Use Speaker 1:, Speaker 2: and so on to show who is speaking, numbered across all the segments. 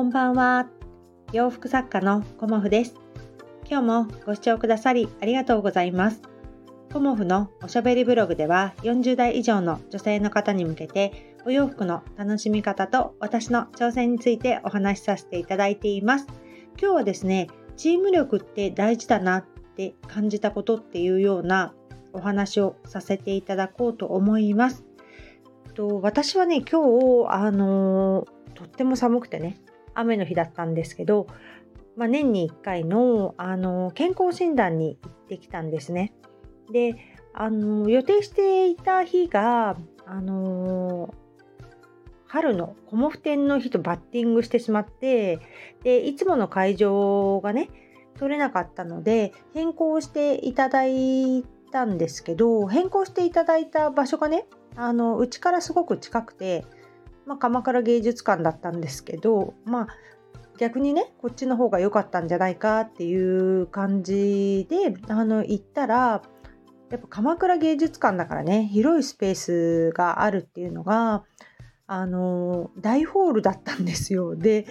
Speaker 1: こんばんは。洋服作家のコモフです。今日もご視聴くださりありがとうございます。コモフのおしゃべりブログでは40代以上の女性の方に向けてお洋服の楽しみ方と私の挑戦についてお話しさせていただいています。今日はですね、チーム力って大事だなって感じたことっていうようなお話をさせていただこうと思います。と私はね、今日、あのとっても寒くてね、雨の日だったんですけど、まあ、年に1回のあの健康診断に行ってきたんですね。であの予定していた日があの春のコモフ展の日とバッティングしてしまってでいつもの会場がね取れなかったので変更していただいたんですけど変更していただいた場所がねあのうちからすごく近くてまあ、鎌倉芸術館だったんですけど、まあ、逆にねこっちの方が良かったんじゃないかっていう感じであの行ったらやっぱ鎌倉芸術館だからね広いスペースがあるっていうのがあの大ホールだったんですよ。で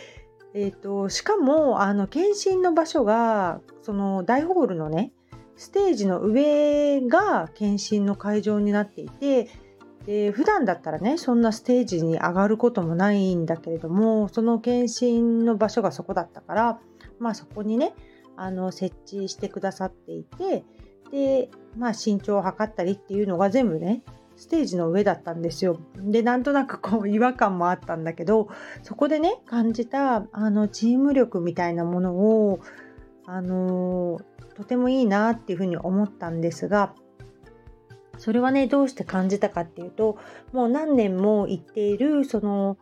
Speaker 1: えーと、しかもあの検診の場所がその大ホールのねステージの上が検診の会場になっていてで普段だったらねそんなステージに上がることもないんだけれどもその検診の場所がそこだったからまあそこにねあの設置してくださっていてでまあ身長を測ったりっていうのが全部ねステージの上だったんですよ。でなんとなくこう違和感もあったんだけどそこでね感じたあのチーム力みたいなものをあのとてもいいなっていうふうに思ったんですがそれはねどうして感じたかっていうともう何年も行っているその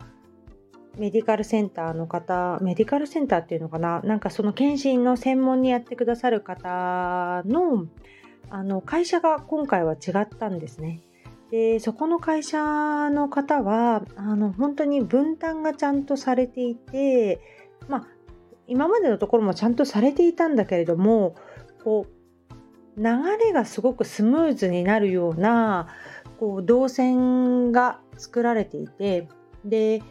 Speaker 1: メディカルセンターの方メディカルセンターっていうのかな？なんかその検診の専門にやってくださる方のあの会社が今回は違ったんですね。でそこの会社の方はあの本当に分担がちゃんとされていてまあ今までのところもちゃんとされていたんだけれどもこう流れがすごくスムーズになるようなこう動線が作られていてで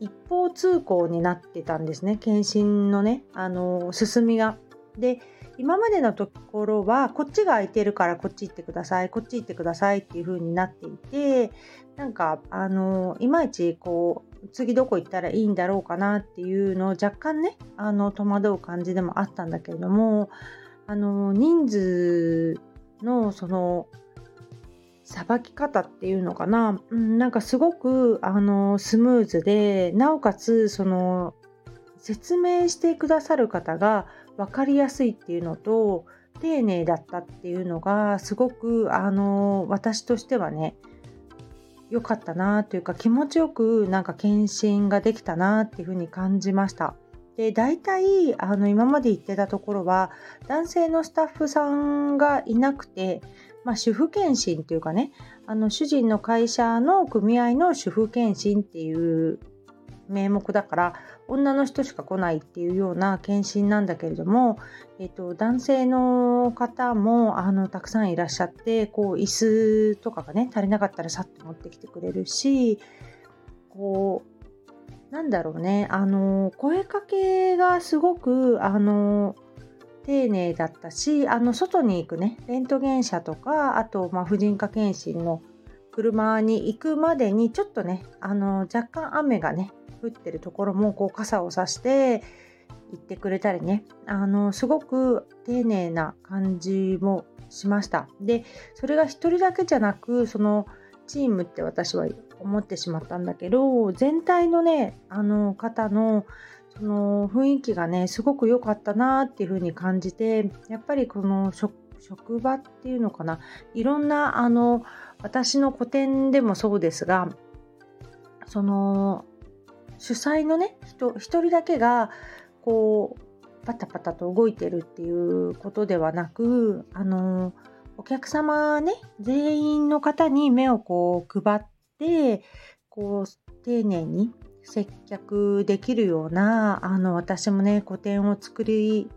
Speaker 1: 一方通行になってたんですね検診のねあの進みが。で今までのところはこっちが空いてるからこっち行ってくださいこっち行ってくださいっていう風になっていてなんかあのいまいちこう次どこ行ったらいいんだろうかなっていうのを若干ねあの戸惑う感じでもあったんだけれどもあの人数のそのさばき方っていうのかな、うん、なんかすごくあのスムーズでなおかつその説明してくださる方が分かりやすいっていうのと丁寧だったっていうのがすごくあの私としてはね良かったなというか気持ちよくなんか検診ができたなっていうふうに感じました。で大体あの今まで行ってたところは男性のスタッフさんがいなくて、まあ、主婦検診っていうかねあの主人の会社の組合の主婦検診っていう名目だから女の人しか来ないっていうような検診なんだけれども、えーと、男性の方もあのたくさんいらっしゃってこう椅子とかがね足りなかったらさっと持ってきてくれるしこうなんだろうね、あの、声かけがすごく、あの、丁寧だったし、あの、外に行くね、レントゲン車とか、あと、まあ、婦人科検診の車に行くまでに、ちょっとね、あの、若干雨がね、降ってるところも、こう、傘をさして行ってくれたりね、あの、すごく丁寧な感じもしました。で、それが一人だけじゃなく、その、チームって私は思ってしまったんだけど全体のねあの方のその雰囲気がねすごく良かったなっていう風に感じてやっぱりこの職場っていうのかな。いろんなあの私の個展でもそうですがその主催のね人一人だけがこうパタパタと動いてるっていうことではなくあのお客様ね全員の方に目をこう配っでこう丁寧に接客できるようなあの私もね個展を作り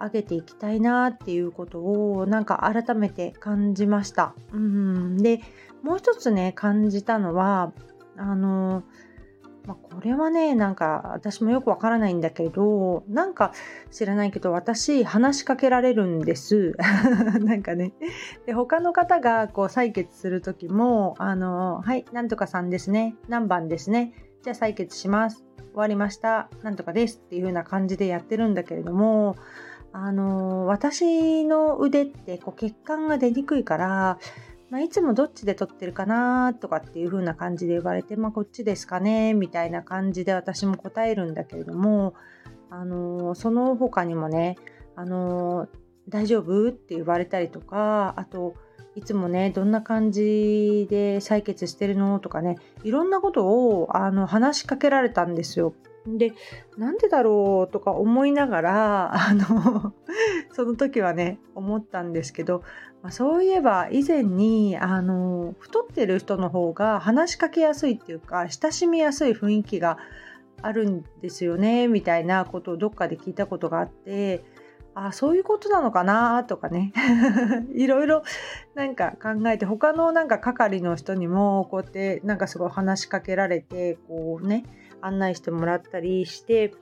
Speaker 1: 上げていきたいなっていうことをなんか改めて感じました。うんでもう一つね感じたのはあのまあ、これはねなんか私もよくわからないんだけどなんか知らないけど私話しかけられるんです。なんかね。で他の方がこう採血する時もあのはいなんとかさんですね。何番ですね。じゃあ採血します。終わりました。なんとかですっていう風な感じでやってるんだけれどもあの私の腕ってこう血管が出にくいからまあ、いつもどっちで撮ってるかなとかっていう風な感じで言われて、まあ、こっちですかねみたいな感じで私も答えるんだけれども、あのー、その他にもね、あのー、大丈夫って言われたりとか、あと、いつもね、どんな感じで採血してるのとかね、いろんなことをあの話しかけられたんですよ。で、なんでだろうとか思いながら、あの その時はね、思ったんですけど、まあ、そういえば以前に、あの、太ってる人の方が話しかけやすいっていうか、親しみやすい雰囲気があるんですよね、みたいなことをどっかで聞いたことがあって、あそういうことなのかなとかね いろいろなんか考えて他のなんか係の人にもこうやってなんかすごい話しかけられてこうね案内してもらったりして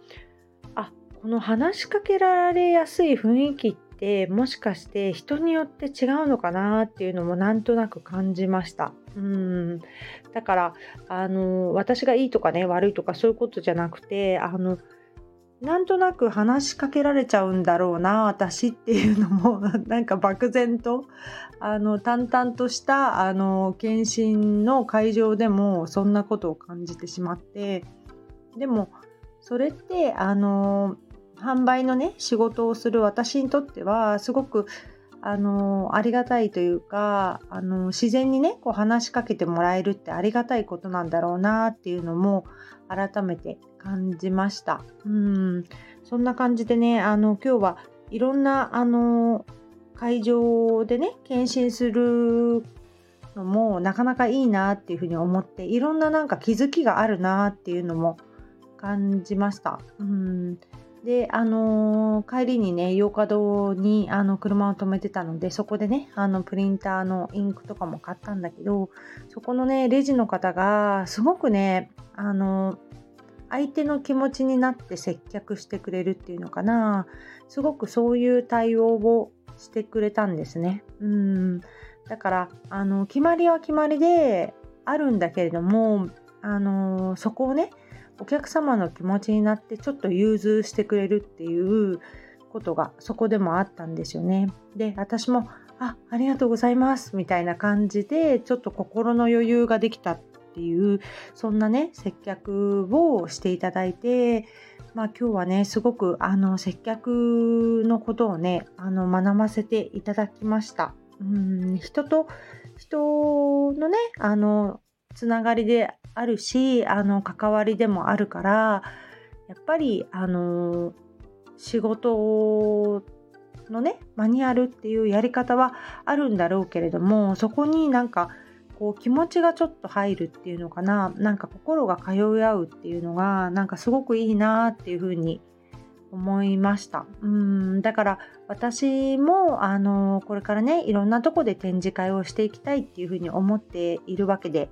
Speaker 1: あこの話しかけられやすい雰囲気ってもしかして人によって違うのかなっていうのもなんとなく感じました。うんだからあの私がいいとかね悪いとかそういうことじゃなくてあのなんとなく話しかけられちゃうんだろうな私っていうのも なんか漠然とあの淡々としたあの検診の会場でもそんなことを感じてしまってでもそれってあの販売のね仕事をする私にとってはすごくあのありがたいというかあの自然にねこう話しかけてもらえるってありがたいことなんだろうなっていうのも改めて感じました。うんそんな感じでねあの今日はいろんなあの会場でね検診するのもなかなかいいなっていうふうに思っていろんななんか気づきがあるなっていうのも感じました。うんで、あのー、帰りにね、洋華堂にあの車を止めてたので、そこでね、あのプリンターのインクとかも買ったんだけど、そこのね、レジの方が、すごくね、あのー、相手の気持ちになって接客してくれるっていうのかな、すごくそういう対応をしてくれたんですね。うん。だから、あの、決まりは決まりであるんだけれども、あのー、そこをね、お客様の気持ちになってちょっと融通してくれるっていうことがそこでもあったんですよね。で私もあありがとうございますみたいな感じでちょっと心の余裕ができたっていうそんなね接客をしていただいてまあ今日はねすごくあの接客のことをねあの学ばせていただきました。うん人と人のねあのつながりであるしあの関わりでもあるからやっぱりあの仕事のねマニュアルっていうやり方はあるんだろうけれどもそこになんかこう気持ちがちょっと入るっていうのかななんか心が通い合うっていうのがなんかすごくいいなっていうふうに思いました。うんだから私もあのこれからねいろんなとこで展示会をしていきたいっていうふうに思っているわけで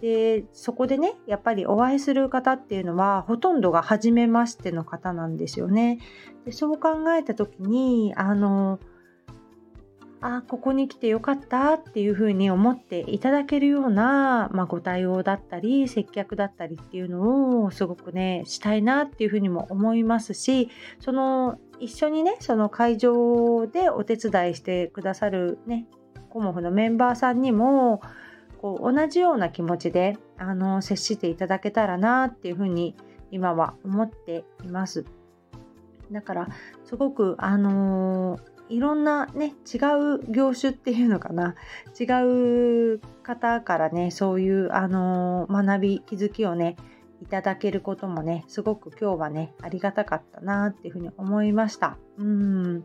Speaker 1: でそこでねやっぱりお会いする方っていうのはほとんどが初めましての方なんですよね。でそう考えた時にあのあここに来てよかったっていうふうに思っていただけるような、まあ、ご対応だったり接客だったりっていうのをすごくねしたいなっていうふうにも思いますしその一緒にねその会場でお手伝いしてくださるねコモフのメンバーさんにもこう同じような気持ちであの接していただけたらなっていうふうに今は思っています。だからすごくあのーいろんなね違う業種っていうのかな。違う方からねそういうあのー、学び気づきをねいただけることもねすごく今日はねありがたかったなっていうふうに思いました。うん。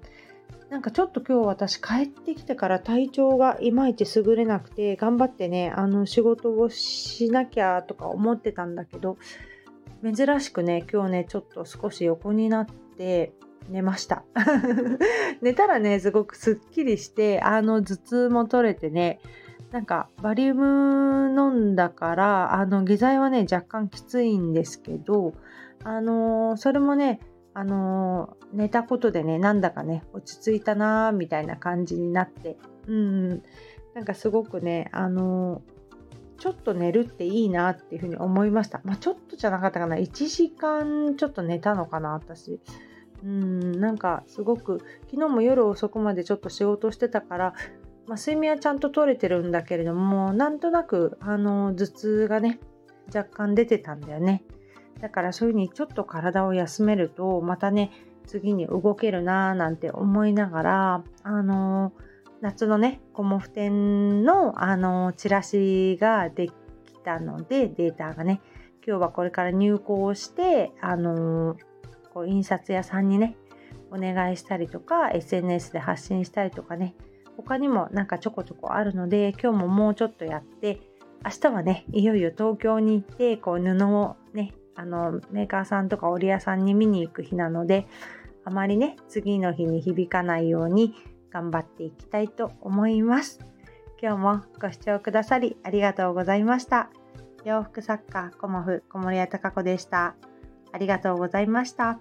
Speaker 1: なんかちょっと今日私帰ってきてから体調がいまいち優れなくて頑張ってねあの仕事をしなきゃとか思ってたんだけど珍しくね今日ねちょっと少し横になって寝ました。寝たらねすごくすっきりしてあの頭痛も取れてねなんかバリウム飲んだからあの下剤はね若干きついんですけどあのー、それもねあのー、寝たことでねなんだかね落ち着いたなーみたいな感じになってうんなんかすごくねあのー、ちょっと寝るっていいなっていうふうに思いました。まあ、ちょっとじゃなかったかな。1時間ちょっと寝たのかな、私。うん、なんかすごく、昨日も夜遅くまでちょっと仕事してたから、まあ、睡眠はちゃんと取れてるんだけれどもなんとなくあの頭痛がね若干出てたんだよねだからそういう風にちょっと体を休めるとまたね次に動けるなーなんて思いながらあの夏のねコモフ展のあのチラシができたのでデータがね今日はこれから入稿してあのこう印刷屋さんにねお願いしたりとか SNS で発信したりとかね他にもなんかちょこちょこあるので今日ももうちょっとやって明日はねいよいよ東京に行ってこう布をねあのメーカーさんとか織屋さんに見に行く日なのであまりね次の日に響かないように頑張っていきたいと思います。今日もご視聴くださりありがとうございました。洋服作家コモフ小森屋隆子でした。ありがとうございました。